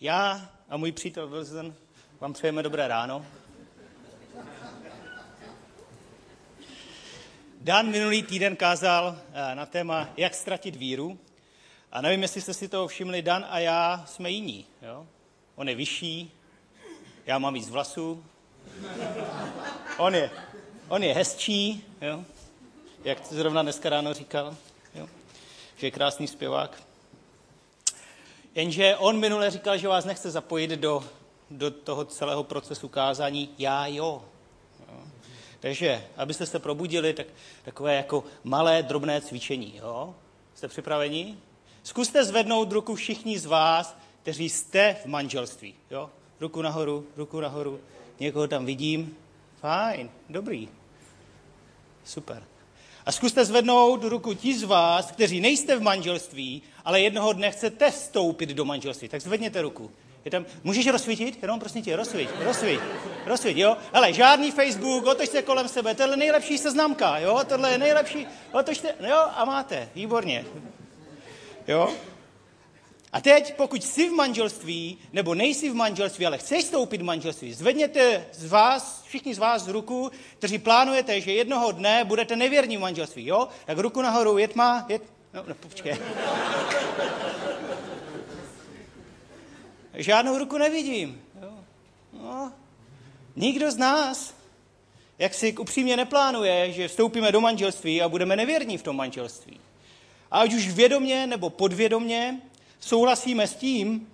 Já a můj přítel Wilson vám přejeme dobré ráno. Dan minulý týden kázal eh, na téma, jak ztratit víru. A nevím, jestli jste si toho všimli, Dan a já jsme jiní. Jo? On je vyšší, já mám víc vlasů. On je, on je hezčí, jo? jak zrovna dneska ráno říkal, jo? že je krásný zpěvák. Jenže on minule říkal, že vás nechce zapojit do, do toho celého procesu kázání. Já jo. jo. Takže, abyste se probudili, tak takové jako malé, drobné cvičení. Jo? Jste připraveni? Zkuste zvednout ruku všichni z vás, kteří jste v manželství. Jo? Ruku nahoru, ruku nahoru. Někoho tam vidím. Fajn, dobrý. Super. A zkuste zvednout ruku ti z vás, kteří nejste v manželství, ale jednoho dne chcete vstoupit do manželství. Tak zvedněte ruku. Je tam, můžeš rozsvítit? Jenom prosím tě, rozsvíť, rozsvíť, rozsvíť, jo? Ale žádný Facebook, otočte kolem sebe, tohle je nejlepší seznamka, jo? Tohle je nejlepší, otočte, jo? A máte, výborně. Jo? A teď, pokud jsi v manželství, nebo nejsi v manželství, ale chceš stoupit v manželství, zvedněte z vás, všichni z vás z ruku, kteří plánujete, že jednoho dne budete nevěrní v manželství, jo? Tak ruku nahoru, jet má, jet, no, no počkej. Žádnou ruku nevidím. Jo? No, nikdo z nás, jak si upřímně neplánuje, že vstoupíme do manželství a budeme nevěrní v tom manželství. A ať už vědomě nebo podvědomě, souhlasíme s tím,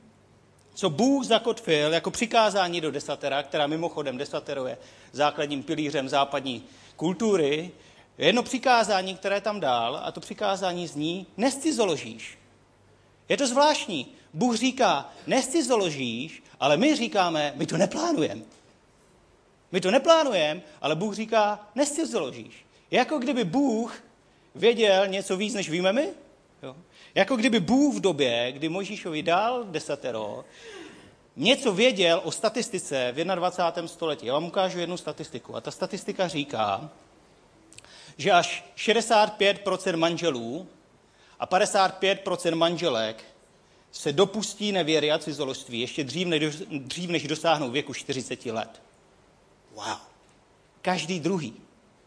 co Bůh zakotvil jako přikázání do desatera, která mimochodem desatero je základním pilířem západní kultury, jedno přikázání, které tam dal, a to přikázání zní, nescizoložíš. Je to zvláštní. Bůh říká, nescizoložíš, ale my říkáme, my to neplánujeme. My to neplánujeme, ale Bůh říká, nescizoložíš. Jako kdyby Bůh věděl něco víc, než víme my. Jako kdyby Bůh v době, kdy Mojžíšovi dal desatero, něco věděl o statistice v 21. století. Já vám ukážu jednu statistiku. A ta statistika říká, že až 65% manželů a 55% manželek se dopustí nevěry a cizoložství ještě dřív než, dřív, než dosáhnou věku 40 let. Wow. Každý druhý.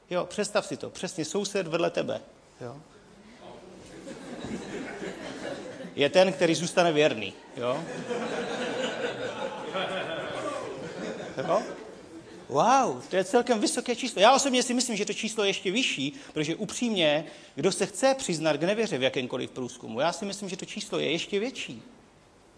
Jo, představ si to. Přesně soused vedle tebe. Jo je ten, který zůstane věrný. Jo? Jo? Wow, to je celkem vysoké číslo. Já osobně si myslím, že to číslo je ještě vyšší, protože upřímně, kdo se chce přiznat k nevěře v jakémkoliv průzkumu, já si myslím, že to číslo je ještě větší.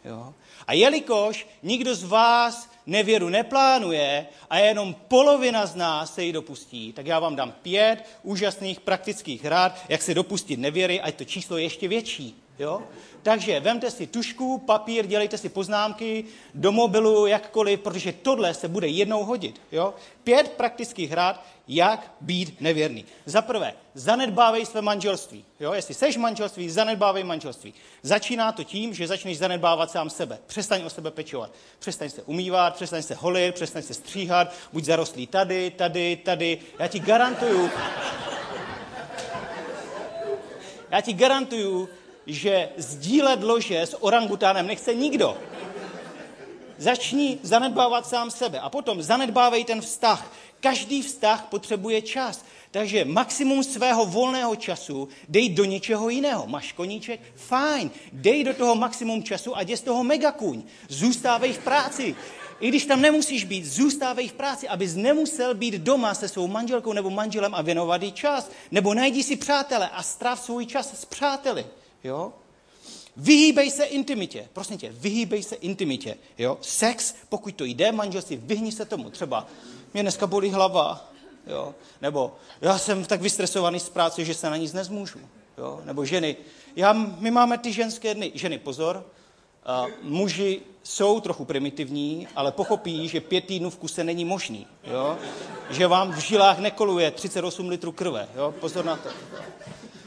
Jo? A jelikož nikdo z vás nevěru neplánuje a jenom polovina z nás se jí dopustí, tak já vám dám pět úžasných praktických rád, jak se dopustit nevěry, ať to číslo je ještě větší. Jo? Takže vemte si tušku, papír, dělejte si poznámky do mobilu, jakkoliv, protože tohle se bude jednou hodit. Jo? Pět praktických rád, jak být nevěrný. Za prvé, zanedbávej své manželství. Jo? Jestli seš manželství, zanedbávej manželství. Začíná to tím, že začneš zanedbávat sám sebe. Přestaň o sebe pečovat. Přestaň se umývat, přestaň se holit, přestaň se stříhat, buď zarostlý tady, tady, tady. Já ti garantuju, já ti garantuju, že sdílet lože s orangutánem nechce nikdo. Začni zanedbávat sám sebe a potom zanedbávej ten vztah. Každý vztah potřebuje čas. Takže maximum svého volného času dej do něčeho jiného. Máš koníček? Fajn. Dej do toho maximum času a je z toho megakůň. Zůstávej v práci. I když tam nemusíš být, zůstávej v práci, abys nemusel být doma se svou manželkou nebo manželem a věnovat jí čas. Nebo najdi si přátele a stráv svůj čas s přáteli. Jo? Vyhýbej se intimitě. Prosím tě, vyhýbej se intimitě. Jo? Sex, pokud to jde, manželství, vyhni se tomu. Třeba, mě dneska bolí hlava. Jo? Nebo já jsem tak vystresovaný z práce, že se na nic nezmůžu. Jo? Nebo ženy. Já, my máme ty ženské dny. Ženy, pozor, a muži jsou trochu primitivní, ale pochopí, že pět týdnů v kuse není možný. Jo? Že vám v žilách nekoluje 38 litrů krve. Jo? Pozor na to.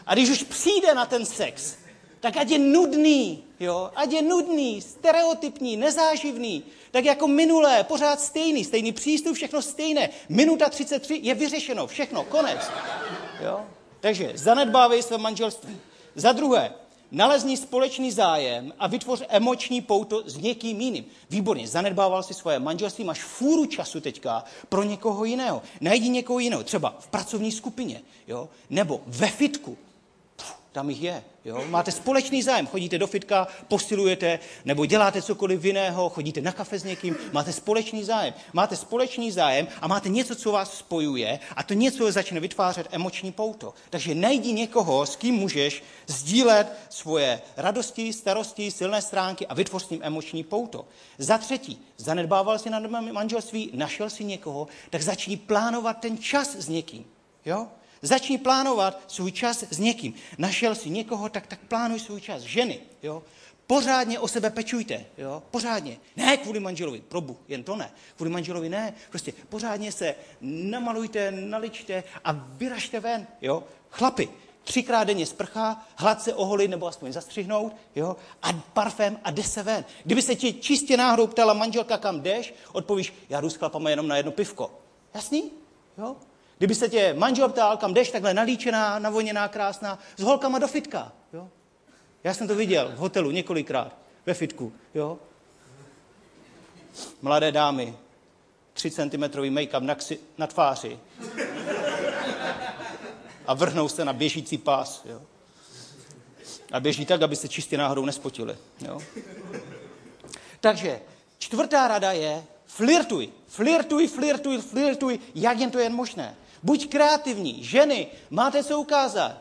A když už přijde na ten sex, tak ať je nudný, jo? ať je nudný, stereotypní, nezáživný, tak jako minulé, pořád stejný, stejný přístup, všechno stejné. Minuta 33 je vyřešeno, všechno, konec. Jo? Takže zanedbávej své manželství. Za druhé, nalezní společný zájem a vytvoř emoční pouto s někým jiným. Výborně, zanedbával si svoje manželství, máš fůru času teďka pro někoho jiného. Najdi někoho jiného, třeba v pracovní skupině, jo? nebo ve fitku, tam jich je. Jo? Máte společný zájem, chodíte do fitka, posilujete, nebo děláte cokoliv jiného, chodíte na kafe s někým, máte společný zájem. Máte společný zájem a máte něco, co vás spojuje a to něco začne vytvářet emoční pouto. Takže najdi někoho, s kým můžeš sdílet svoje radosti, starosti, silné stránky a vytvoř s ním emoční pouto. Za třetí, zanedbával si na manželství, našel si někoho, tak začni plánovat ten čas s někým. Jo? Začni plánovat svůj čas s někým. Našel si někoho, tak, tak plánuj svůj čas. Ženy, jo. Pořádně o sebe pečujte, jo, pořádně. Ne kvůli manželovi, probu, jen to ne. Kvůli manželovi ne, prostě pořádně se namalujte, naličte a vyražte ven, jo. Chlapi, třikrát denně sprcha, hladce oholit nebo aspoň zastřihnout, jo, a parfém a jde se ven. Kdyby se ti čistě náhodou ptala manželka, kam jdeš, odpovíš, já jdu s chlapama jenom na jedno pivko. Jasný? Jo? Kdyby se tě manžel ptal, kam jdeš, takhle nalíčená, navoněná, krásná, s holkama do fitka. Jo? Já jsem to viděl v hotelu několikrát, ve fitku. Jo? Mladé dámy, 3 cm make-up na, ksi, na tváři a vrhnou se na běžící pás. Jo? A běží tak, aby se čistě náhodou nespotili. Jo? Takže čtvrtá rada je flirtuj. Flirtuj, flirtuj, flirtuj, jak jen to je možné. Buď kreativní. Ženy, máte co ukázat.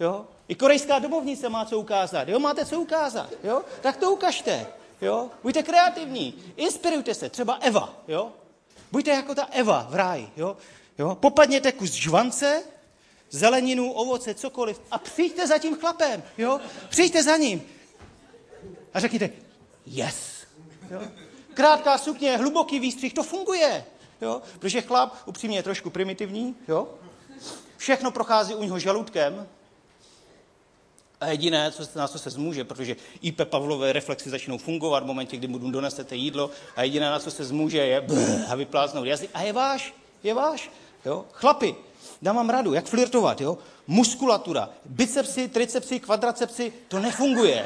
Jo? I korejská domovnice má co ukázat. Jo? Máte co ukázat. Jo? Tak to ukažte. Jo? Buďte kreativní. Inspirujte se. Třeba Eva. Jo? Buďte jako ta Eva v ráji. Jo? Jo? Popadněte kus žvance, zeleninu, ovoce, cokoliv a přijďte za tím chlapem. Jo? Přijďte za ním. A řekněte, yes. Jo? Krátká sukně, hluboký výstřih, to funguje. Jo? Protože chlap upřímně je trošku primitivní, jo? všechno prochází u něho žaludkem, a jediné, co, na co se zmůže, protože IP Pavlové reflexy začnou fungovat v momentě, kdy mu donesete jídlo, a jediné, na co se zmůže, je a vypláznout jazyk. A je váš, je váš. Jo? Chlapi, dám vám radu, jak flirtovat. Jo? Muskulatura, bicepsy, tricepsy, kvadracepsy, to nefunguje.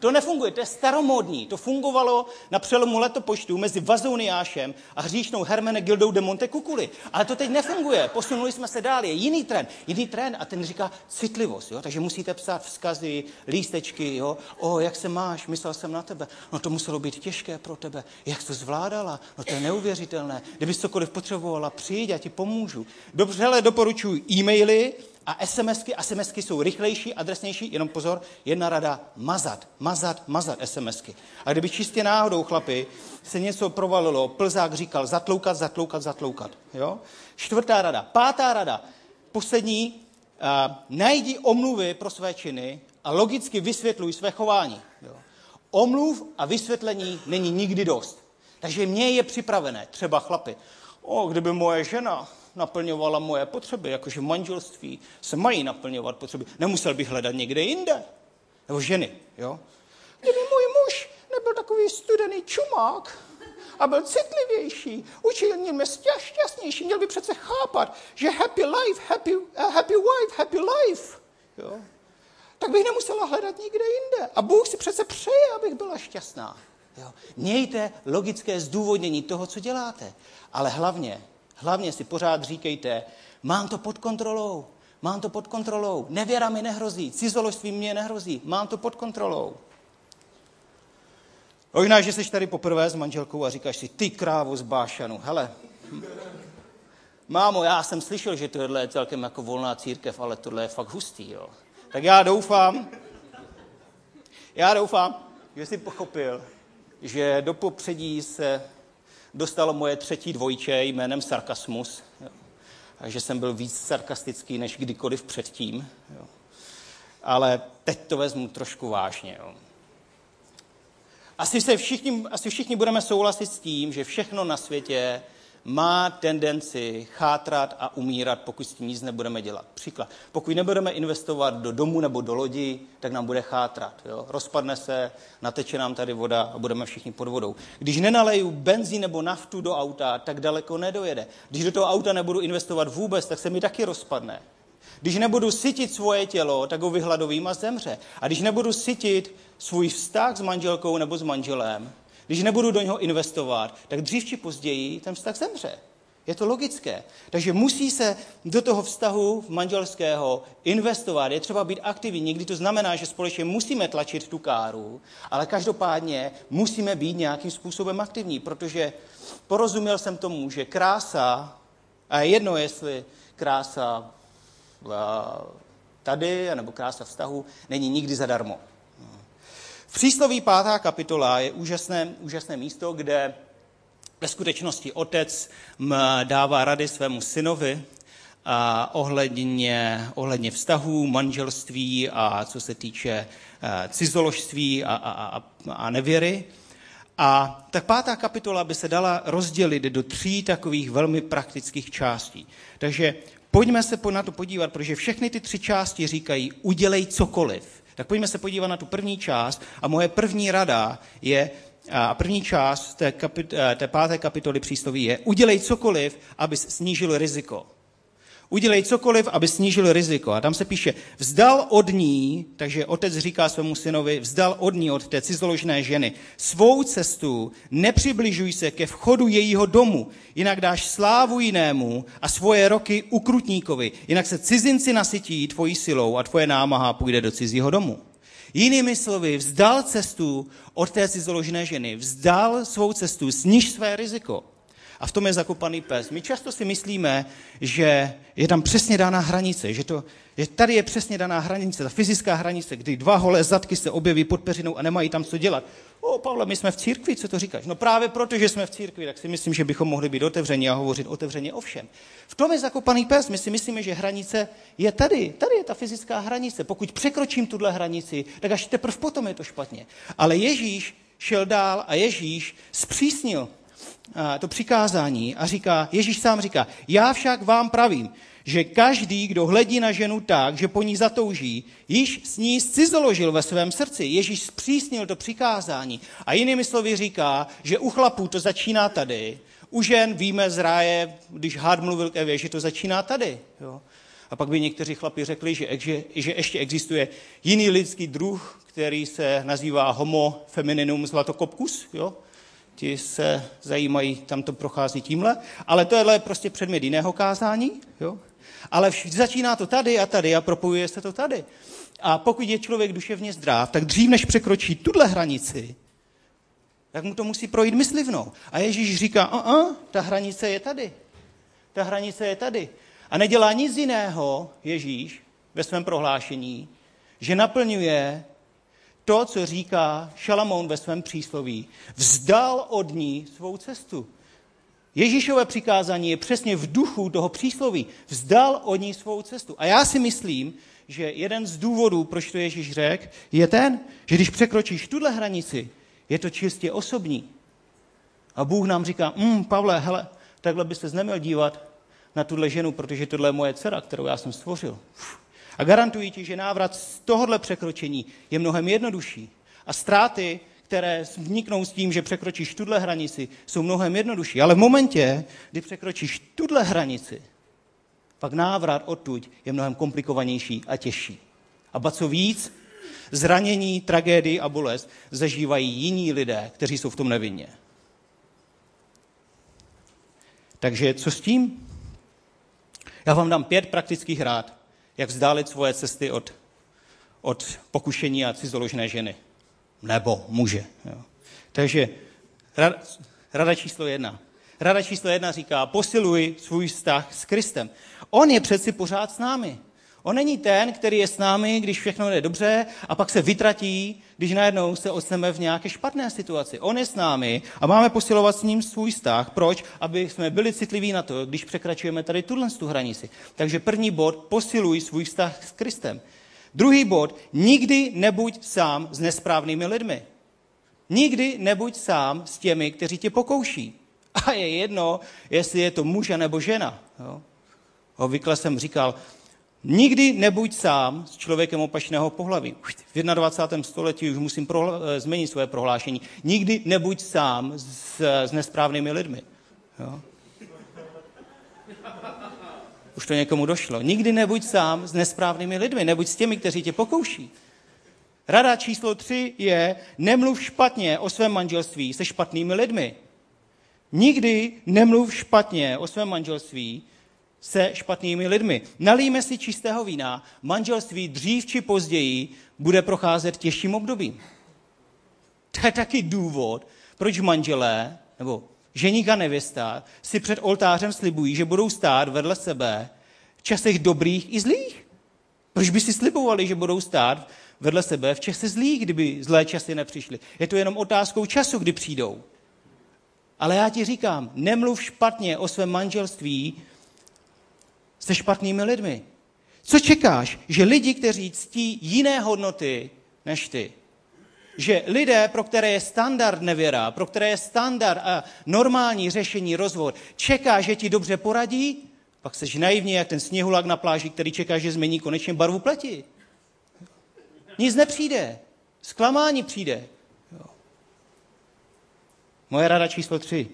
To nefunguje, to je staromódní. To fungovalo na přelomu letopočtu mezi Vazoniášem a hříšnou Hermene Gildou de Monte Cuculi. Ale to teď nefunguje. Posunuli jsme se dál. Je jiný trend. Jiný trend a ten říká citlivost. Jo? Takže musíte psát vzkazy, lístečky. Jo? O, jak se máš? Myslel jsem na tebe. No to muselo být těžké pro tebe. Jak to zvládala? No to je neuvěřitelné. Kdybys cokoliv potřebovala, přijď, já ti pomůžu. Dobře, doporučuji e-maily, a SMSky, SMSky jsou rychlejší, adresnější, jenom pozor, jedna rada, mazat, mazat, mazat SMSky. A kdyby čistě náhodou, chlapi, se něco provalilo, Plzák říkal zatloukat, zatloukat, zatloukat. Jo? Čtvrtá rada. Pátá rada, poslední, uh, najdi omluvy pro své činy a logicky vysvětluj své chování. Jo? Omluv a vysvětlení není nikdy dost. Takže mě je připravené, třeba chlapi. O, kdyby moje žena naplňovala moje potřeby, jakože v manželství se mají naplňovat potřeby. Nemusel bych hledat někde jinde. Nebo ženy, jo? Kdyby můj muž nebyl takový studený čumák a byl citlivější, učil mě šťastnější, měl by přece chápat, že happy life, happy, uh, happy wife, happy life. Jo? Tak bych nemusela hledat nikde jinde. A Bůh si přece přeje, abych byla šťastná. Jo? Mějte logické zdůvodnění toho, co děláte. Ale hlavně Hlavně si pořád říkejte, mám to pod kontrolou, mám to pod kontrolou, nevěra mi nehrozí, cizoložství mě nehrozí, mám to pod kontrolou. Možná, že jsi tady poprvé s manželkou a říkáš si, ty krávo z Bášanu, hele, mámo, já jsem slyšel, že tohle je celkem jako volná církev, ale tohle je fakt hustý, jo. Tak já doufám, já doufám, že jsi pochopil, že do popředí se dostalo moje třetí dvojče jménem sarkasmus. Jo. Takže jsem byl víc sarkastický než kdykoliv předtím. Jo. Ale teď to vezmu trošku vážně. Jo. Asi, se všichni, asi všichni budeme souhlasit s tím, že všechno na světě má tendenci chátrat a umírat, pokud s tím nic nebudeme dělat. Příklad. Pokud nebudeme investovat do domu nebo do lodi, tak nám bude chátrat. Jo? Rozpadne se, nateče nám tady voda a budeme všichni pod vodou. Když nenaleju benzín nebo naftu do auta, tak daleko nedojede. Když do toho auta nebudu investovat vůbec, tak se mi taky rozpadne. Když nebudu sytit svoje tělo, tak ho vyhladovím a zemře. A když nebudu sytit svůj vztah s manželkou nebo s manželem, když nebudu do něho investovat, tak dřív či později ten vztah zemře. Je to logické. Takže musí se do toho vztahu manželského investovat. Je třeba být aktivní. Někdy to znamená, že společně musíme tlačit tu káru, ale každopádně musíme být nějakým způsobem aktivní, protože porozuměl jsem tomu, že krása, a je jedno, jestli krása tady, nebo krása vztahu, není nikdy zadarmo. Přísloví pátá kapitola je úžasné, úžasné místo, kde ve skutečnosti otec dává rady svému synovi a ohledně, ohledně vztahů, manželství a co se týče eh, cizoložství a, a, a, a nevěry. A tak pátá kapitola by se dala rozdělit do tří takových velmi praktických částí. Takže pojďme se na to podívat, protože všechny ty tři části říkají, udělej cokoliv. Tak pojďme se podívat na tu první část a moje první rada je, a první část té, kapit, eh, té páté kapitoly přísloví je, udělej cokoliv, abys snížil riziko. Udělej cokoliv, aby snížil riziko. A tam se píše, vzdal od ní, takže otec říká svému synovi, vzdal od ní, od té cizoložné ženy, svou cestu, nepřibližuj se ke vchodu jejího domu, jinak dáš slávu jinému a svoje roky ukrutníkovi, jinak se cizinci nasytí tvojí silou a tvoje námaha půjde do cizího domu. Jinými slovy, vzdal cestu od té cizoložné ženy, vzdal svou cestu, sniž své riziko. A v tom je zakopaný pes. My často si myslíme, že je tam přesně daná hranice, že, to, že tady je přesně daná hranice, ta fyzická hranice, kdy dva holé zadky se objeví pod peřinou a nemají tam co dělat. O, Pavle, my jsme v církvi, co to říkáš? No právě proto, že jsme v církvi, tak si myslím, že bychom mohli být otevření a hovořit otevřeně o všem. V tom je zakopaný pes. My si myslíme, že hranice je tady. Tady je ta fyzická hranice. Pokud překročím tuhle hranici, tak až teprve potom je to špatně. Ale Ježíš šel dál a Ježíš zpřísnil to přikázání a říká, Ježíš sám říká, já však vám pravím, že každý, kdo hledí na ženu tak, že po ní zatouží, již s ní zcizoložil ve svém srdci. Ježíš zpřísnil to přikázání. A jinými slovy říká, že u chlapů to začíná tady, u žen víme z ráje, když hád mluvil k Evě, že to začíná tady. Jo? A pak by někteří chlapi řekli, že, že, že ještě existuje jiný lidský druh, který se nazývá homo femininum zlatokopkus, jo? Ti se zajímají, tam to prochází tímhle, ale tohle je prostě předmět jiného kázání, jo? ale začíná to tady a tady a propojuje se to tady. A pokud je člověk duševně zdrav, tak dřív než překročí tuhle hranici, tak mu to musí projít myslivnou. A Ježíš říká, a ta hranice je tady. Ta hranice je tady. A nedělá nic jiného Ježíš ve svém prohlášení, že naplňuje to, co říká Šalamoun ve svém přísloví. Vzdal od ní svou cestu. Ježíšové přikázání je přesně v duchu toho přísloví. Vzdal od ní svou cestu. A já si myslím, že jeden z důvodů, proč to Ježíš řekl, je ten, že když překročíš tuhle hranici, je to čistě osobní. A Bůh nám říká, mm, Pavle, hele, takhle byste neměl dívat na tuhle ženu, protože tohle je moje dcera, kterou já jsem stvořil. Uf. A garantuji ti, že návrat z tohohle překročení je mnohem jednodušší. A ztráty, které vzniknou s tím, že překročíš tuhle hranici, jsou mnohem jednodušší. Ale v momentě, kdy překročíš tuhle hranici, pak návrat odtud je mnohem komplikovanější a těžší. A ba co víc, zranění, tragédii a bolest zažívají jiní lidé, kteří jsou v tom nevinně. Takže co s tím? Já vám dám pět praktických rád, jak vzdálit svoje cesty od, od pokušení a cizoložné ženy. Nebo muže. Jo. Takže rada, rada číslo jedna. Rada číslo jedna říká, posiluj svůj vztah s Kristem. On je přeci pořád s námi. On není ten, který je s námi, když všechno jde dobře a pak se vytratí, když najednou se odstaneme v nějaké špatné situaci. On je s námi a máme posilovat s ním svůj vztah. Proč? Aby jsme byli citliví na to, když překračujeme tady tuhle tu hranici. Takže první bod, posiluj svůj vztah s Kristem. Druhý bod, nikdy nebuď sám s nesprávnými lidmi. Nikdy nebuď sám s těmi, kteří tě pokouší. A je jedno, jestli je to muž nebo žena. Jo? Obvykle jsem říkal, Nikdy nebuď sám s člověkem opačného pohlaví. V 21. století už musím prohla- eh, změnit své prohlášení. Nikdy nebuď sám s, s nesprávnými lidmi. Jo? Už to někomu došlo. Nikdy nebuď sám s nesprávnými lidmi, nebuď s těmi, kteří tě pokouší. Rada číslo tři je, nemluv špatně o svém manželství se špatnými lidmi. Nikdy nemluv špatně o svém manželství se špatnými lidmi. Nalíme si čistého vína, manželství dřív či později bude procházet těžším obdobím. To je taky důvod, proč manželé, nebo ženík a nevěsta, si před oltářem slibují, že budou stát vedle sebe v časech dobrých i zlých. Proč by si slibovali, že budou stát vedle sebe v časech zlých, kdyby zlé časy nepřišly? Je to jenom otázkou času, kdy přijdou. Ale já ti říkám, nemluv špatně o svém manželství se špatnými lidmi. Co čekáš? Že lidi, kteří ctí jiné hodnoty než ty, že lidé, pro které je standard nevěra, pro které je standard a normální řešení rozvod, čeká, že ti dobře poradí, pak seš naivní, jak ten sněhulák na pláži, který čeká, že změní konečně barvu pleti. Nic nepřijde. Zklamání přijde. Moje rada číslo tři.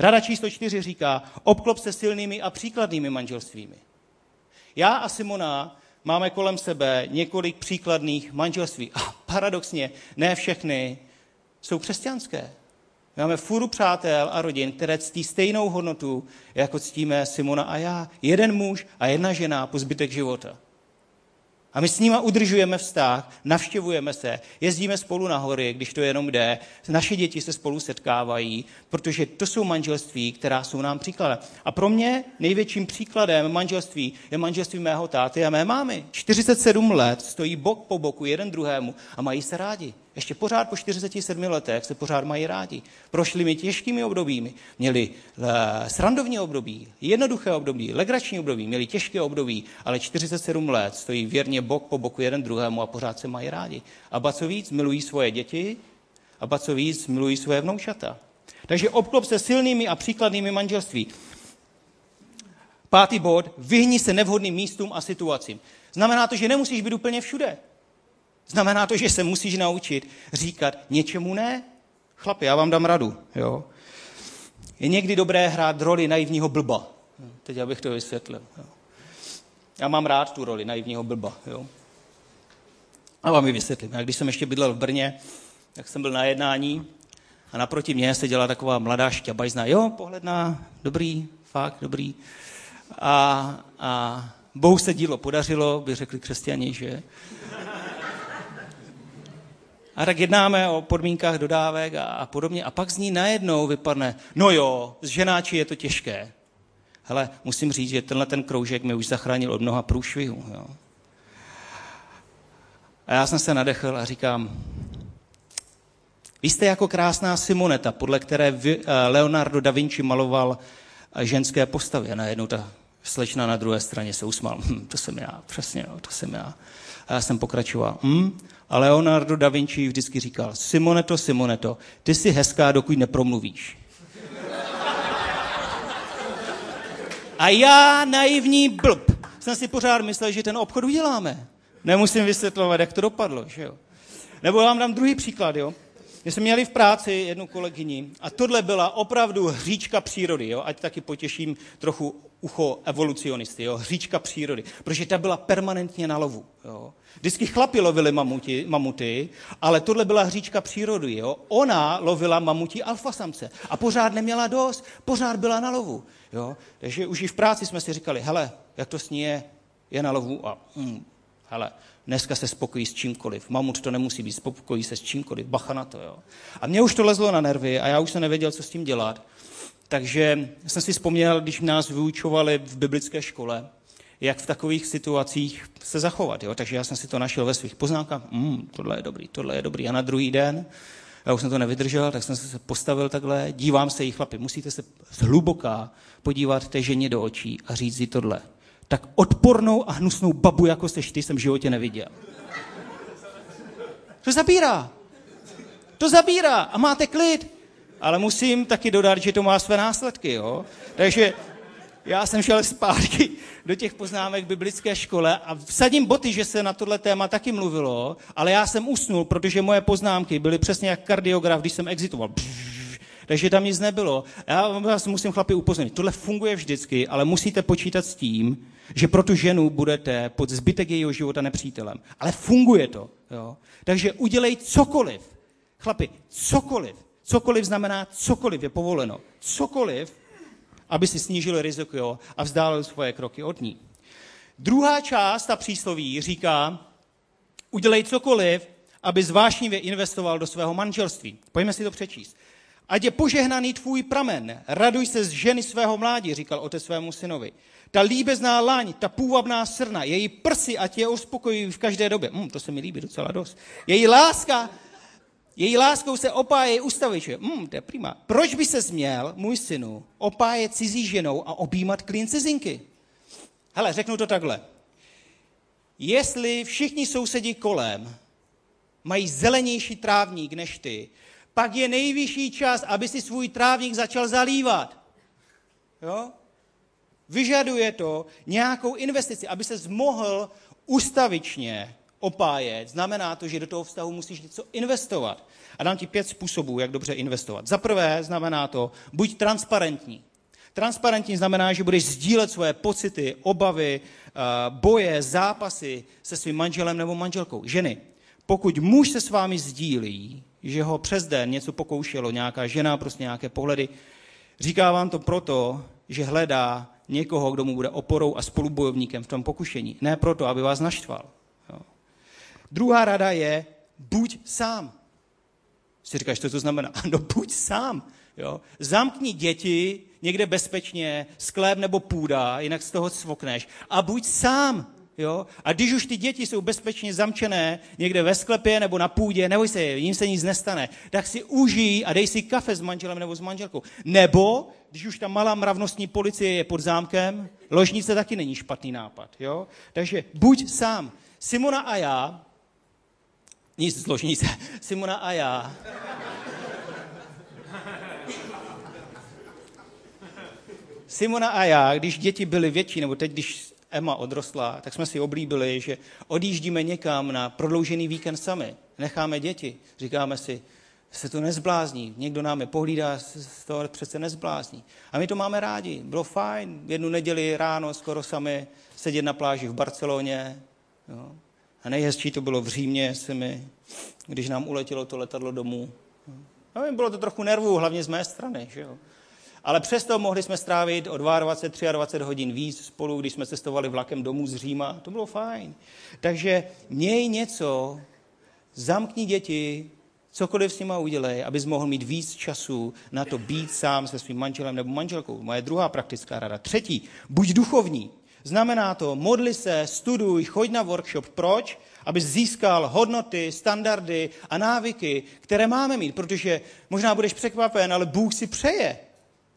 Rada číslo čtyři říká, obklop se silnými a příkladnými manželstvími. Já a Simona máme kolem sebe několik příkladných manželství. A paradoxně, ne všechny jsou křesťanské. Máme furu přátel a rodin, které ctí stejnou hodnotu, jako ctíme Simona a já. Jeden muž a jedna žena po zbytek života. A my s nima udržujeme vztah, navštěvujeme se, jezdíme spolu na hory, když to jenom jde, naše děti se spolu setkávají, protože to jsou manželství, která jsou nám příkladem. A pro mě největším příkladem manželství je manželství mého táty a mé mámy. 47 let stojí bok po boku jeden druhému a mají se rádi. Ještě pořád po 47 letech se pořád mají rádi. Prošli mi těžkými obdobími. Měli eh, srandovní období, jednoduché období, legrační období, měli těžké období, ale 47 let stojí věrně bok po boku jeden druhému a pořád se mají rádi. A ba co víc, milují svoje děti a ba co víc, milují svoje vnoučata. Takže obklop se silnými a příkladnými manželství. Pátý bod, vyhni se nevhodným místům a situacím. Znamená to, že nemusíš být úplně všude. Znamená to, že se musíš naučit říkat něčemu ne. Chlapi, já vám dám radu. Jo? Je někdy dobré hrát roli naivního blba. Teď abych to vysvětlil. Jo? Já mám rád tu roli naivního blba. Jo? A vám ji vysvětlím. Já když jsem ještě bydlel v Brně, tak jsem byl na jednání a naproti mě se dělala taková mladá šťabajzna. Jo, pohledná, dobrý, fakt, dobrý. A, a Bohu se dílo podařilo, by řekli křesťani, že? A tak jednáme o podmínkách dodávek a, a podobně. A pak z ní najednou vypadne, no jo, z ženáči je to těžké. Hele, musím říct, že tenhle ten kroužek mi už zachránil od mnoha průšvihů. Jo. A já jsem se nadechl a říkám, vy jste jako krásná Simoneta, podle které eh, Leonardo da Vinci maloval eh, ženské postavy. A najednou ta slečna na druhé straně se usmál. Hm, to jsem já, přesně, jo, to jsem já. A já jsem pokračoval. Hm, a Leonardo da Vinci vždycky říkal, Simoneto, Simoneto, ty jsi hezká, dokud nepromluvíš. A já, naivní blb, jsem si pořád myslel, že ten obchod uděláme. Nemusím vysvětlovat, jak to dopadlo, že jo. Nebo vám dám druhý příklad, jo. My jsme měli v práci jednu kolegyni a tohle byla opravdu hříčka přírody, jo? ať taky potěším trochu ucho evolucionisty, jo? hříčka přírody, protože ta byla permanentně na lovu. Jo? Vždycky chlapi lovili mamuti, mamuty, ale tohle byla hříčka přírody. Jo? Ona lovila mamutí alfasamce a pořád neměla dost, pořád byla na lovu. Jo? Takže už i v práci jsme si říkali, hele, jak to s ní je, je na lovu a mm, hele, dneska se spokojí s čímkoliv. Mamut to nemusí být, spokojí se s čímkoliv, bacha na to. Jo. A mě už to lezlo na nervy a já už jsem nevěděl, co s tím dělat. Takže jsem si vzpomněl, když nás vyučovali v biblické škole, jak v takových situacích se zachovat. Jo? Takže já jsem si to našel ve svých poznámkách. Mm, tohle je dobrý, tohle je dobrý. A na druhý den, já už jsem to nevydržel, tak jsem se postavil takhle, dívám se jí chlapi, musíte se zhluboka podívat té ženě do očí a říct jí tohle tak odpornou a hnusnou babu, jako seš ty, jsem v životě neviděl. To zabírá. To zabírá a máte klid. Ale musím taky dodat, že to má své následky. Jo? Takže já jsem šel zpátky do těch poznámek biblické škole a vsadím boty, že se na tohle téma taky mluvilo, ale já jsem usnul, protože moje poznámky byly přesně jak kardiograf, když jsem exitoval. takže tam nic nebylo. Já vás musím chlapi upozornit, tohle funguje vždycky, ale musíte počítat s tím, že pro tu ženu budete pod zbytek jejího života nepřítelem. Ale funguje to. Jo? Takže udělej cokoliv. Chlapi, cokoliv. Cokoliv znamená cokoliv je povoleno. Cokoliv, aby si snížil riziko a vzdálil svoje kroky od ní. Druhá část, ta přísloví, říká, udělej cokoliv, aby zvášnivě investoval do svého manželství. Pojďme si to přečíst. Ať je požehnaný tvůj pramen, raduj se z ženy svého mládí, říkal otec svému synovi. Ta líbezná laň, ta půvabná srna, její prsy, ať je uspokojí v každé době. Hmm, to se mi líbí docela dost. Její láska, její láskou se opáje ustaviče. Hmm, to je prima. Proč by se směl, můj synu, opájet cizí ženou a objímat klín cizinky? Hele, řeknu to takhle. Jestli všichni sousedí kolem mají zelenější trávník než ty, pak je nejvyšší čas, aby si svůj trávník začal zalívat. Jo? Vyžaduje to nějakou investici, aby se mohl ustavičně opájet. Znamená to, že do toho vztahu musíš něco investovat. A dám ti pět způsobů, jak dobře investovat. Za prvé znamená to, buď transparentní. Transparentní znamená, že budeš sdílet svoje pocity, obavy, eh, boje, zápasy se svým manželem nebo manželkou. Ženy, pokud muž se s vámi sdílí, že ho přes den něco pokoušelo, nějaká žena, prostě nějaké pohledy, říká vám to proto, že hledá někoho, kdo mu bude oporou a spolubojovníkem v tom pokušení. Ne proto, aby vás naštval. Druhá rada je, buď sám. Si říkáš, co to znamená? No buď sám. Jo. Zamkni děti někde bezpečně, sklep nebo půda, jinak z toho svokneš. A buď sám. Jo? A když už ty děti jsou bezpečně zamčené někde ve sklepě nebo na půdě, neboj se, jim se nic nestane, tak si užij a dej si kafe s manželem nebo s manželkou. Nebo, když už ta malá mravnostní policie je pod zámkem, ložnice taky není špatný nápad. Jo? Takže buď sám. Simona a já, nic z ložnice, Simona a já, Simona a já, když děti byly větší, nebo teď, když Emma odrostla, tak jsme si oblíbili, že odjíždíme někam na prodloužený víkend sami. Necháme děti. Říkáme si, se to nezblázní. Někdo nám je pohlídá, se to přece nezblázní. A my to máme rádi. Bylo fajn. Jednu neděli ráno skoro sami sedět na pláži v Barceloně. Jo. A nejhezčí to bylo v Římě se mi, když nám uletělo to letadlo domů. No, bylo to trochu nervů, hlavně z mé strany. Že jo. Ale přesto mohli jsme strávit o 22, 23 hodin víc spolu, když jsme cestovali vlakem domů z Říma. To bylo fajn. Takže měj něco, zamkni děti, cokoliv s nima udělej, abys mohl mít víc času na to být sám se svým manželem nebo manželkou. Moje druhá praktická rada. Třetí, buď duchovní. Znamená to, modli se, studuj, choď na workshop. Proč? Aby získal hodnoty, standardy a návyky, které máme mít. Protože možná budeš překvapen, ale Bůh si přeje,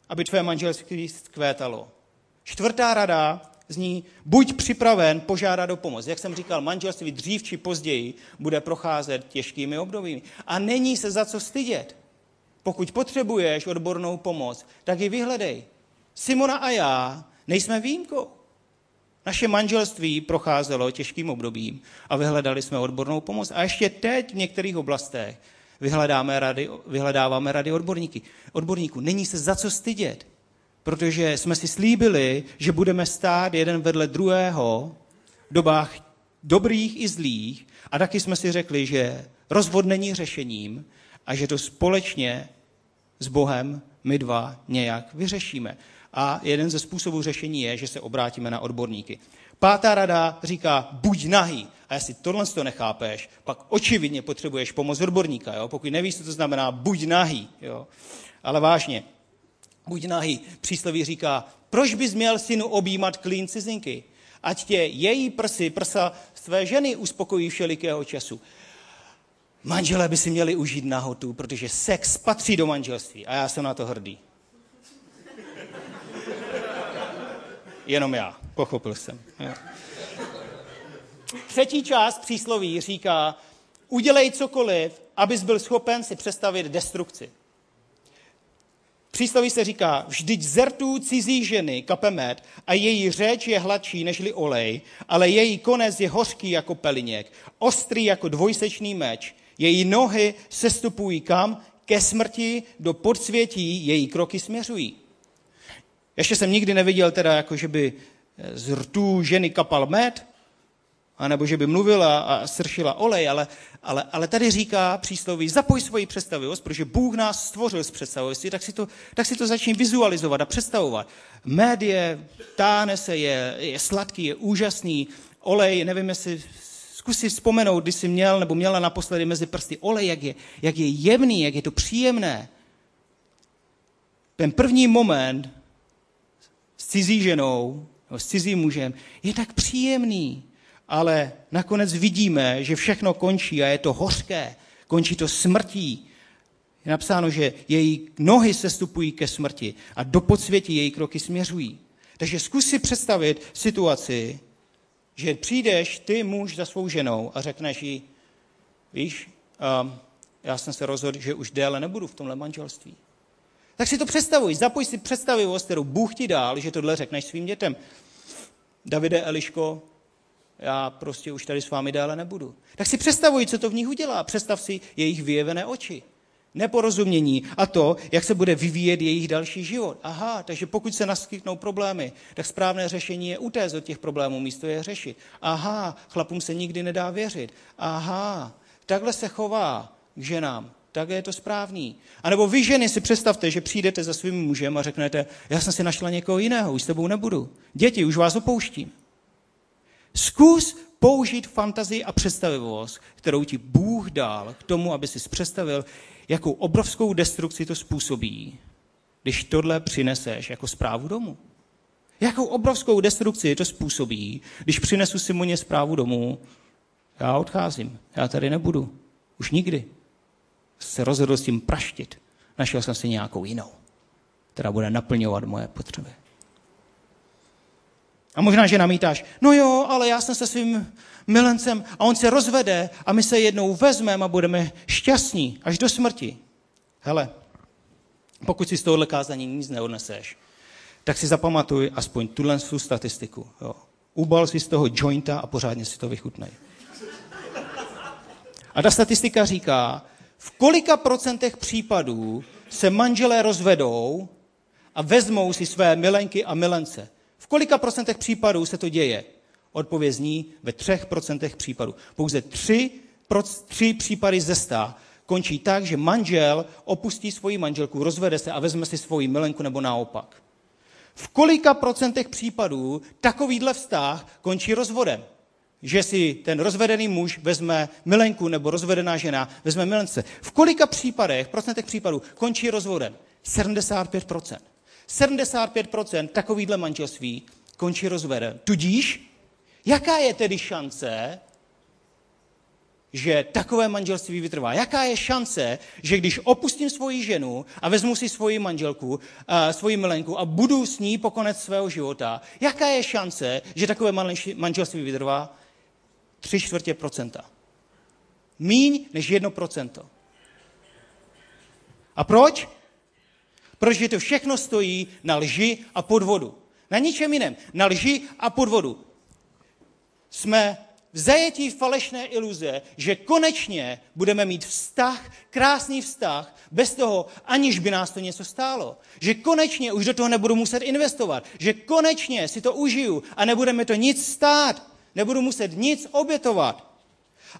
aby tvé manželství zkvétalo. Čtvrtá rada zní, buď připraven požádat o pomoc. Jak jsem říkal, manželství dřív či později bude procházet těžkými obdobími. A není se za co stydět. Pokud potřebuješ odbornou pomoc, tak ji vyhledej. Simona a já nejsme výjimkou. Naše manželství procházelo těžkým obdobím a vyhledali jsme odbornou pomoc. A ještě teď v některých oblastech vyhledáme rady, vyhledáváme rady odborníky. odborníků. Není se za co stydět, protože jsme si slíbili, že budeme stát jeden vedle druhého v dobách dobrých i zlých a taky jsme si řekli, že rozvod není řešením a že to společně s Bohem my dva nějak vyřešíme. A jeden ze způsobů řešení je, že se obrátíme na odborníky. Pátá rada říká, buď nahý. A jestli tohle to nechápeš, pak očividně potřebuješ pomoc odborníka. Jo? Pokud nevíš, co to znamená, buď nahý. Jo? Ale vážně, buď nahý. Přísloví říká, proč bys měl synu objímat klín cizinky? Ať tě její prsy, prsa své ženy uspokojí všelikého času. Manželé by si měli užít nahotu, protože sex patří do manželství a já jsem na to hrdý. Jenom já, pochopil jsem. Třetí část přísloví říká, udělej cokoliv, abys byl schopen si představit destrukci. Přísloví se říká, vždyť zertů cizí ženy kapemet a její řeč je hladší nežli olej, ale její konec je hořký jako peliněk, ostrý jako dvojsečný meč, její nohy sestupují kam? ke smrti, do podsvětí její kroky směřují. Ještě jsem nikdy neviděl teda, jako že by z rtů ženy kapal med, anebo že by mluvila a sršila olej, ale, ale, ale tady říká přísloví, zapoj svoji představivost, protože Bůh nás stvořil z představivosti, tak si to, tak si to začni vizualizovat a představovat. Med je, táhne se, je, je sladký, je úžasný, olej, nevím, jestli zkus si vzpomenout, když jsi měl nebo měla naposledy mezi prsty olej, jak je, jak je jemný, jak je to příjemné. Ten první moment cizí ženou nebo s cizím mužem je tak příjemný ale nakonec vidíme, že všechno končí a je to hořké, končí to smrtí. Je napsáno, že její nohy se stupují ke smrti a do podsvětí její kroky směřují. Takže zkus si představit situaci, že přijdeš ty muž za svou ženou a řekneš jí, víš, um, já jsem se rozhodl, že už déle nebudu v tomhle manželství. Tak si to představuj, zapoj si představivost, kterou Bůh ti dal, že tohle řekneš svým dětem. Davide Eliško, já prostě už tady s vámi déle nebudu. Tak si představuj, co to v nich udělá. Představ si jejich vyjevené oči. Neporozumění a to, jak se bude vyvíjet jejich další život. Aha, takže pokud se naskytnou problémy, tak správné řešení je utéct od těch problémů, místo je řešit. Aha, chlapům se nikdy nedá věřit. Aha, takhle se chová k ženám. Tak je to správný. A nebo vy ženy si představte, že přijdete za svým mužem a řeknete, já jsem si našla někoho jiného, už s tebou nebudu. Děti, už vás opouštím. Zkus použít fantazii a představivost, kterou ti Bůh dal k tomu, aby si představil, jakou obrovskou destrukci to způsobí, když tohle přineseš jako zprávu domů. Jakou obrovskou destrukci to způsobí, když přinesu Simoně zprávu domů, já odcházím, já tady nebudu, už nikdy. Se rozhodl s tím praštit. Našel jsem si nějakou jinou, která bude naplňovat moje potřeby. A možná, že namítáš, no jo, ale já jsem se svým milencem a on se rozvede a my se jednou vezmeme a budeme šťastní až do smrti. Hele, pokud si z tohohle kázání nic neodneseš, tak si zapamatuj aspoň tuhle statistiku. Jo. Ubal si z toho jointa a pořádně si to vychutnej. A ta statistika říká, v kolika procentech případů se manželé rozvedou a vezmou si své milenky a milence. V kolika procentech případů se to děje? Odpověď zní ve třech procentech případů. Pouze tři, tři případy ze sta končí tak, že manžel opustí svoji manželku, rozvede se a vezme si svoji milenku nebo naopak. V kolika procentech případů takovýhle vztah končí rozvodem? Že si ten rozvedený muž vezme milenku nebo rozvedená žena vezme milence. V kolika případech, procentech případů končí rozvodem? 75% 75% takovýhle manželství končí rozvedem. Tudíž, jaká je tedy šance, že takové manželství vytrvá? Jaká je šance, že když opustím svoji ženu a vezmu si svoji manželku, a svoji milenku a budu s ní po konec svého života, jaká je šance, že takové manželství vytrvá? Tři čtvrtě procenta. Míň než jedno procento. A proč? Protože to všechno stojí na lži a podvodu. Na ničem jiném. Na lži a podvodu. Jsme v zajetí falešné iluze, že konečně budeme mít vztah, krásný vztah, bez toho, aniž by nás to něco stálo. Že konečně už do toho nebudu muset investovat. Že konečně si to užiju a nebudeme to nic stát. Nebudu muset nic obětovat.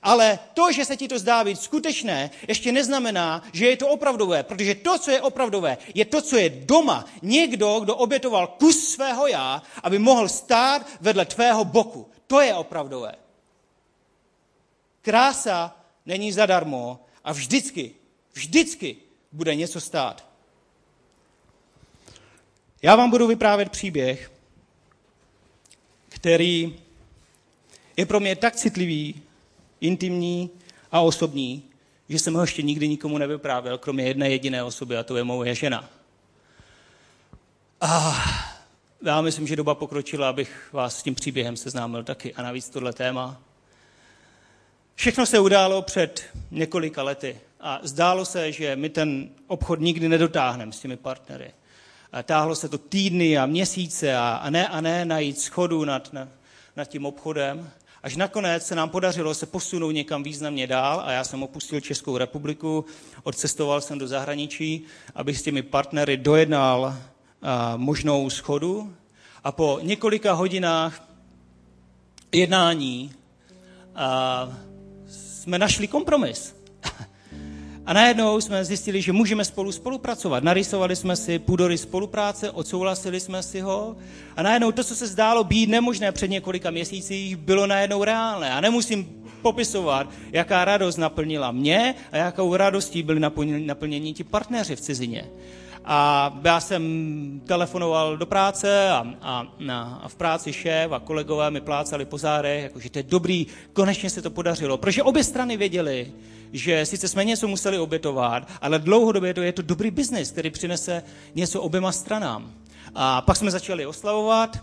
Ale to, že se ti to zdá být skutečné, ještě neznamená, že je to opravdové, protože to, co je opravdové, je to, co je doma. Někdo, kdo obětoval kus svého já, aby mohl stát vedle tvého boku. To je opravdové. Krása není zadarmo a vždycky, vždycky bude něco stát. Já vám budu vyprávět příběh, který je pro mě tak citlivý, intimní a osobní, že jsem ho ještě nikdy nikomu nevyprávěl, kromě jedné jediné osoby, a to je moje žena. A já myslím, že doba pokročila, abych vás s tím příběhem seznámil taky. A navíc tohle téma. Všechno se událo před několika lety a zdálo se, že my ten obchod nikdy nedotáhneme s těmi partnery. A táhlo se to týdny a měsíce a, a ne a ne najít schodu nad, nad, nad tím obchodem. Až nakonec se nám podařilo se posunout někam významně dál a já jsem opustil Českou republiku, odcestoval jsem do zahraničí, abych s těmi partnery dojednal možnou schodu a po několika hodinách jednání jsme našli kompromis. A najednou jsme zjistili, že můžeme spolu spolupracovat. Narysovali jsme si půdory spolupráce, odsouhlasili jsme si ho a najednou to, co se zdálo být nemožné před několika měsících, bylo najednou reálné. A nemusím popisovat, jaká radost naplnila mě a jakou radostí byli naplněni ti partneři v cizině. A já jsem telefonoval do práce a, a, a v práci šéf a kolegové mi plácali po zádech, jakože to je dobrý, konečně se to podařilo. Protože obě strany věděli, že sice jsme něco museli obětovat, ale dlouhodobě to je to dobrý biznis, který přinese něco oběma stranám. A pak jsme začali oslavovat,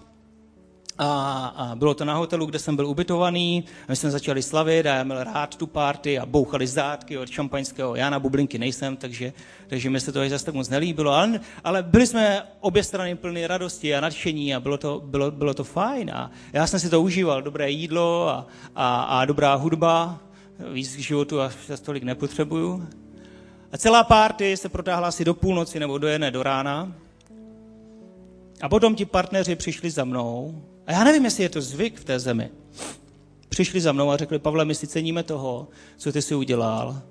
a, a bylo to na hotelu, kde jsem byl ubytovaný. A my jsme začali slavit a já měl rád tu party a bouchali zdátky od šampaňského. Já na bublinky nejsem, takže, takže mi se to zase tak moc nelíbilo. Ale, ale byli jsme obě strany plné radosti a nadšení a bylo to, bylo, bylo to fajn. A já jsem si to užíval, dobré jídlo a, a, a dobrá hudba. Víc k životu a se tolik nepotřebuju. A celá party se protáhla asi do půlnoci nebo do jedné do rána. A potom ti partneři přišli za mnou a já nevím, jestli je to zvyk v té zemi. Přišli za mnou a řekli, Pavle, my si ceníme toho, co ty si udělal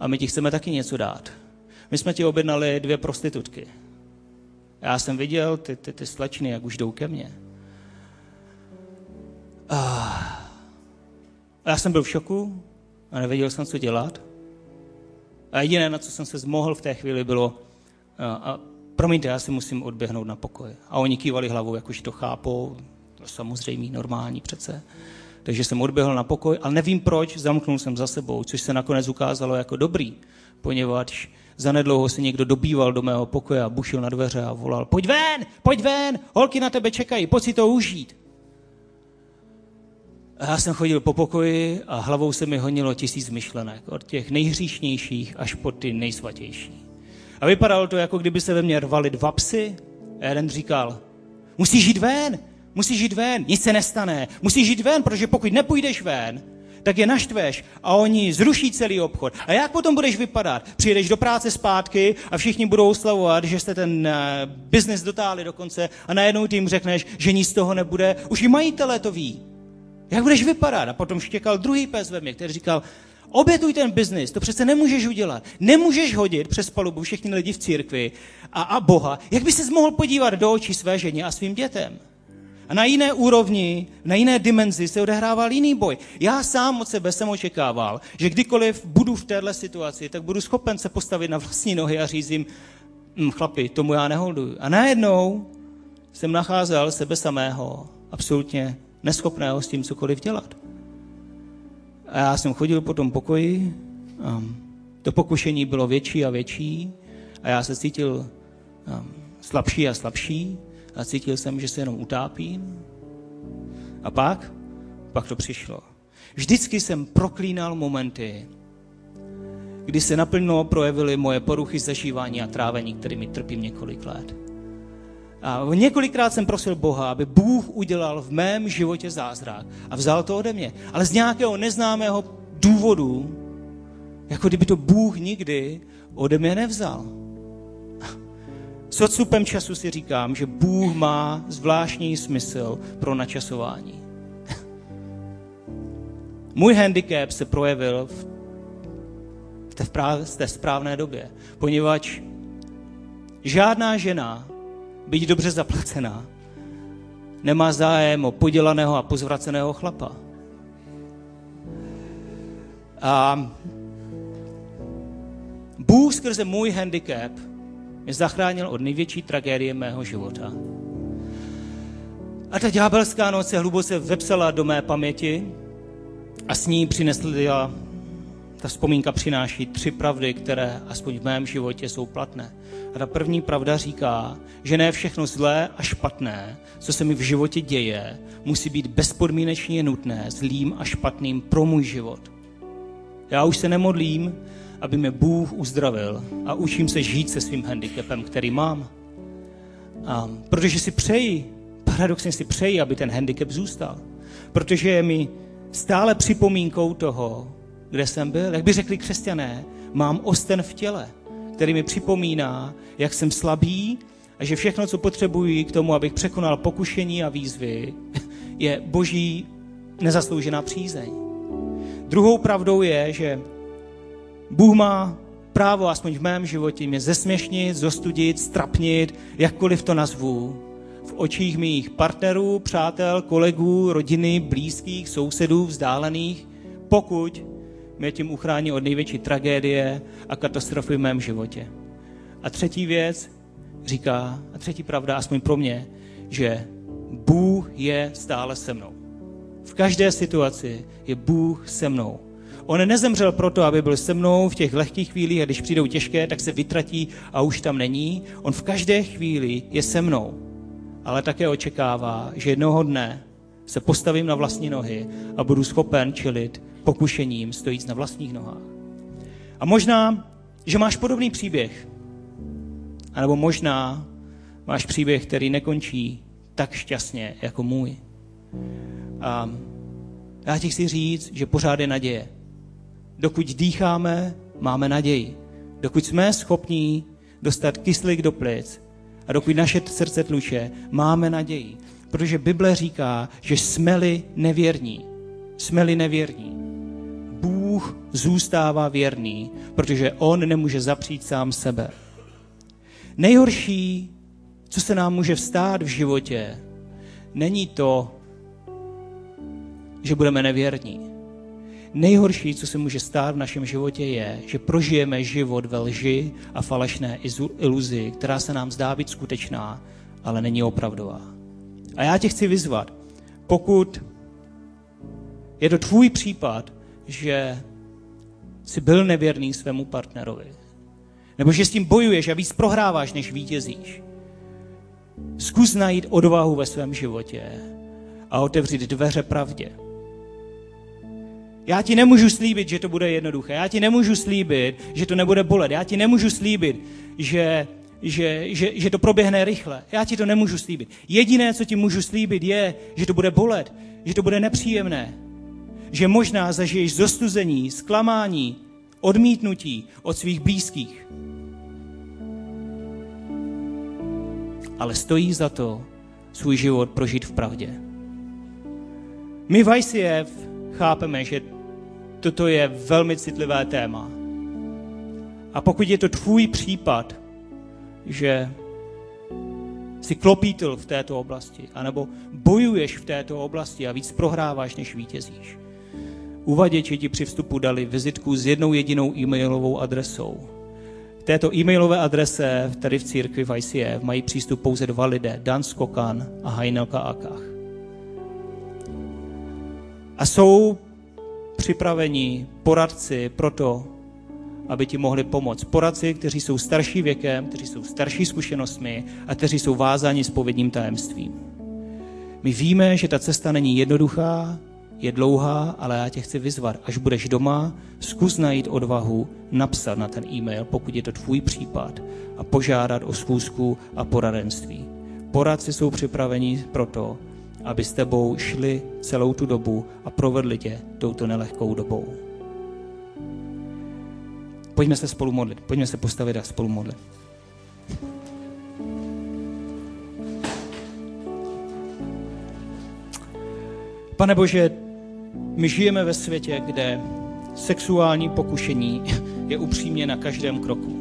a my ti chceme taky něco dát. My jsme ti objednali dvě prostitutky. Já jsem viděl ty, ty, ty slečny, jak už jdou ke mně. A já jsem byl v šoku a nevěděl jsem, co dělat. A jediné, na co jsem se zmohl v té chvíli, bylo, a, a promiňte, já si musím odběhnout na pokoj. A oni kývali hlavou, jak už to chápou, samozřejmý, normální přece. Takže jsem odběhl na pokoj, ale nevím proč, zamknul jsem za sebou, což se nakonec ukázalo jako dobrý, poněvadž zanedlouho se někdo dobýval do mého pokoje a bušil na dveře a volal, pojď ven, pojď ven, holky na tebe čekají, pojď si to užít. Já jsem chodil po pokoji a hlavou se mi honilo tisíc myšlenek, od těch nejhříšnějších až po ty nejsvatější. A vypadalo to, jako kdyby se ve mně rvali dva psy. A jeden říkal, musíš jít ven, Musíš jít ven, nic se nestane. Musíš jít ven, protože pokud nepůjdeš ven, tak je naštveš a oni zruší celý obchod. A jak potom budeš vypadat? Přijedeš do práce zpátky a všichni budou oslavovat, že jste ten uh, biznis dotáhli do konce a najednou tím řekneš, že nic z toho nebude. Už i majitelé to ví. Jak budeš vypadat? A potom štěkal druhý pes ve mně, který říkal, obětuj ten biznis, to přece nemůžeš udělat. Nemůžeš hodit přes palubu všechny lidi v církvi a, a Boha. Jak by se mohl podívat do očí své ženě a svým dětem? A na jiné úrovni, na jiné dimenzi se odehrával jiný boj. Já sám od sebe jsem očekával, že kdykoliv budu v téhle situaci, tak budu schopen se postavit na vlastní nohy a říct jim, hm, chlapi, tomu já neholduju. A najednou jsem nacházel sebe samého, absolutně neschopného s tím cokoliv dělat. A já jsem chodil po tom pokoji, a to pokušení bylo větší a větší a já se cítil slabší a slabší a cítil jsem, že se jenom utápím. A pak, pak to přišlo. Vždycky jsem proklínal momenty, kdy se naplno projevily moje poruchy zažívání a trávení, kterými trpím několik let. A několikrát jsem prosil Boha, aby Bůh udělal v mém životě zázrak a vzal to ode mě. Ale z nějakého neznámého důvodu, jako kdyby to Bůh nikdy ode mě nevzal. S odstupem času si říkám, že Bůh má zvláštní smysl pro načasování. Můj handicap se projevil v té, v té správné době, poněvadž žádná žena, byť dobře zaplacená, nemá zájem o podělaného a pozvraceného chlapa. A Bůh skrze můj handicap mě zachránil od největší tragédie mého života. A ta ďábelská noc se hluboce vepsala do mé paměti a s ní přinesla, ta vzpomínka přináší tři pravdy, které aspoň v mém životě jsou platné. A ta první pravda říká, že ne všechno zlé a špatné, co se mi v životě děje, musí být bezpodmínečně nutné zlým a špatným pro můj život. Já už se nemodlím, aby mě Bůh uzdravil a učím se žít se svým handicapem, který mám. A protože si přeji, paradoxně si přeji, aby ten handicap zůstal. Protože je mi stále připomínkou toho, kde jsem byl. Jak by řekli křesťané, mám osten v těle, který mi připomíná, jak jsem slabý a že všechno, co potřebuji k tomu, abych překonal pokušení a výzvy, je boží nezasloužená přízeň. Druhou pravdou je, že Bůh má právo, aspoň v mém životě, mě zesměšnit, zostudit, strapnit, jakkoliv to nazvu, v očích mých partnerů, přátel, kolegů, rodiny, blízkých, sousedů, vzdálených, pokud mě tím uchrání od největší tragédie a katastrofy v mém životě. A třetí věc říká, a třetí pravda, aspoň pro mě, že Bůh je stále se mnou. V každé situaci je Bůh se mnou. On nezemřel proto, aby byl se mnou v těch lehkých chvílích a když přijdou těžké, tak se vytratí a už tam není. On v každé chvíli je se mnou, ale také očekává, že jednoho dne se postavím na vlastní nohy a budu schopen čelit pokušením stojíc na vlastních nohách. A možná, že máš podobný příběh, anebo možná máš příběh, který nekončí tak šťastně jako můj. A já ti chci říct, že pořád je naděje. Dokud dýcháme, máme naději. Dokud jsme schopní dostat kyslík do plic a dokud naše srdce tluče, máme naději. Protože Bible říká, že jsme-li nevěrní, jsme-li nevěrní, Bůh zůstává věrný, protože On nemůže zapřít sám sebe. Nejhorší, co se nám může vstát v životě, není to, že budeme nevěrní. Nejhorší, co se může stát v našem životě, je, že prožijeme život ve lži a falešné iluzi, která se nám zdá být skutečná, ale není opravdová. A já tě chci vyzvat, pokud je to tvůj případ, že jsi byl nevěrný svému partnerovi, nebo že s tím bojuješ a víc prohráváš, než vítězíš, zkus najít odvahu ve svém životě a otevřít dveře pravdě. Já ti nemůžu slíbit, že to bude jednoduché. Já ti nemůžu slíbit, že to nebude bolet. Já ti nemůžu slíbit, že, že, že, že to proběhne rychle. Já ti to nemůžu slíbit. Jediné, co ti můžu slíbit, je, že to bude bolet, že to bude nepříjemné, že možná zažiješ zostuzení, zklamání, odmítnutí od svých blízkých. Ale stojí za to svůj život prožít v pravdě. My v ICF chápeme, že toto je velmi citlivé téma. A pokud je to tvůj případ, že jsi klopítl v této oblasti, anebo bojuješ v této oblasti a víc prohráváš, než vítězíš, uvaděči ti při vstupu dali vizitku s jednou jedinou e-mailovou adresou. K této e-mailové adrese tady v církvi v ICF mají přístup pouze dva lidé, Dan Skokan a Heinelka Akach. A jsou připravení poradci pro to, aby ti mohli pomoct. Poradci, kteří jsou starší věkem, kteří jsou starší zkušenostmi a kteří jsou vázáni s povedním tajemstvím. My víme, že ta cesta není jednoduchá, je dlouhá, ale já tě chci vyzvat, až budeš doma, zkus najít odvahu napsat na ten e-mail, pokud je to tvůj případ, a požádat o schůzku a poradenství. Poradci jsou připraveni pro to, aby s tebou šli celou tu dobu a provedli tě touto nelehkou dobou. Pojďme se spolu modlit, pojďme se postavit a spolu modlit. Pane Bože, my žijeme ve světě, kde sexuální pokušení je upřímně na každém kroku.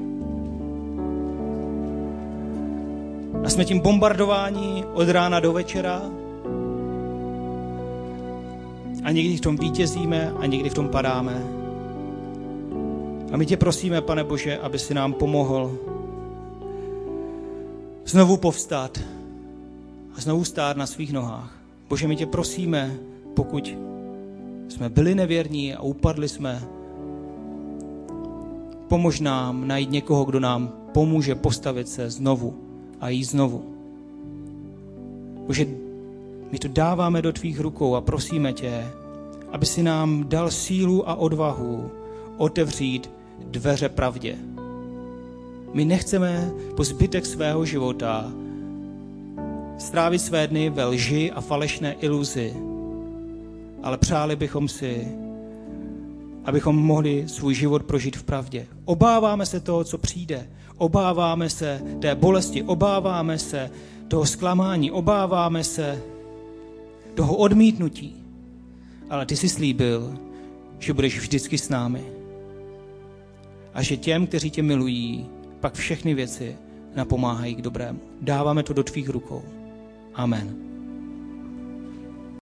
A jsme tím bombardováni od rána do večera. A někdy v tom vítězíme a někdy v tom padáme. A my tě prosíme, pane Bože, aby si nám pomohl znovu povstat a znovu stát na svých nohách. Bože, my tě prosíme, pokud jsme byli nevěrní a upadli jsme, pomož nám najít někoho, kdo nám pomůže postavit se znovu a jít znovu. Bože, my to dáváme do tvých rukou a prosíme tě, aby si nám dal sílu a odvahu otevřít dveře pravdě. My nechceme po zbytek svého života strávit své dny ve lži a falešné iluzi, ale přáli bychom si, abychom mohli svůj život prožít v pravdě. Obáváme se toho, co přijde. Obáváme se té bolesti, obáváme se toho zklamání, obáváme se toho odmítnutí. Ale ty jsi slíbil, že budeš vždycky s námi. A že těm, kteří tě milují, pak všechny věci napomáhají k dobrému. Dáváme to do tvých rukou. Amen.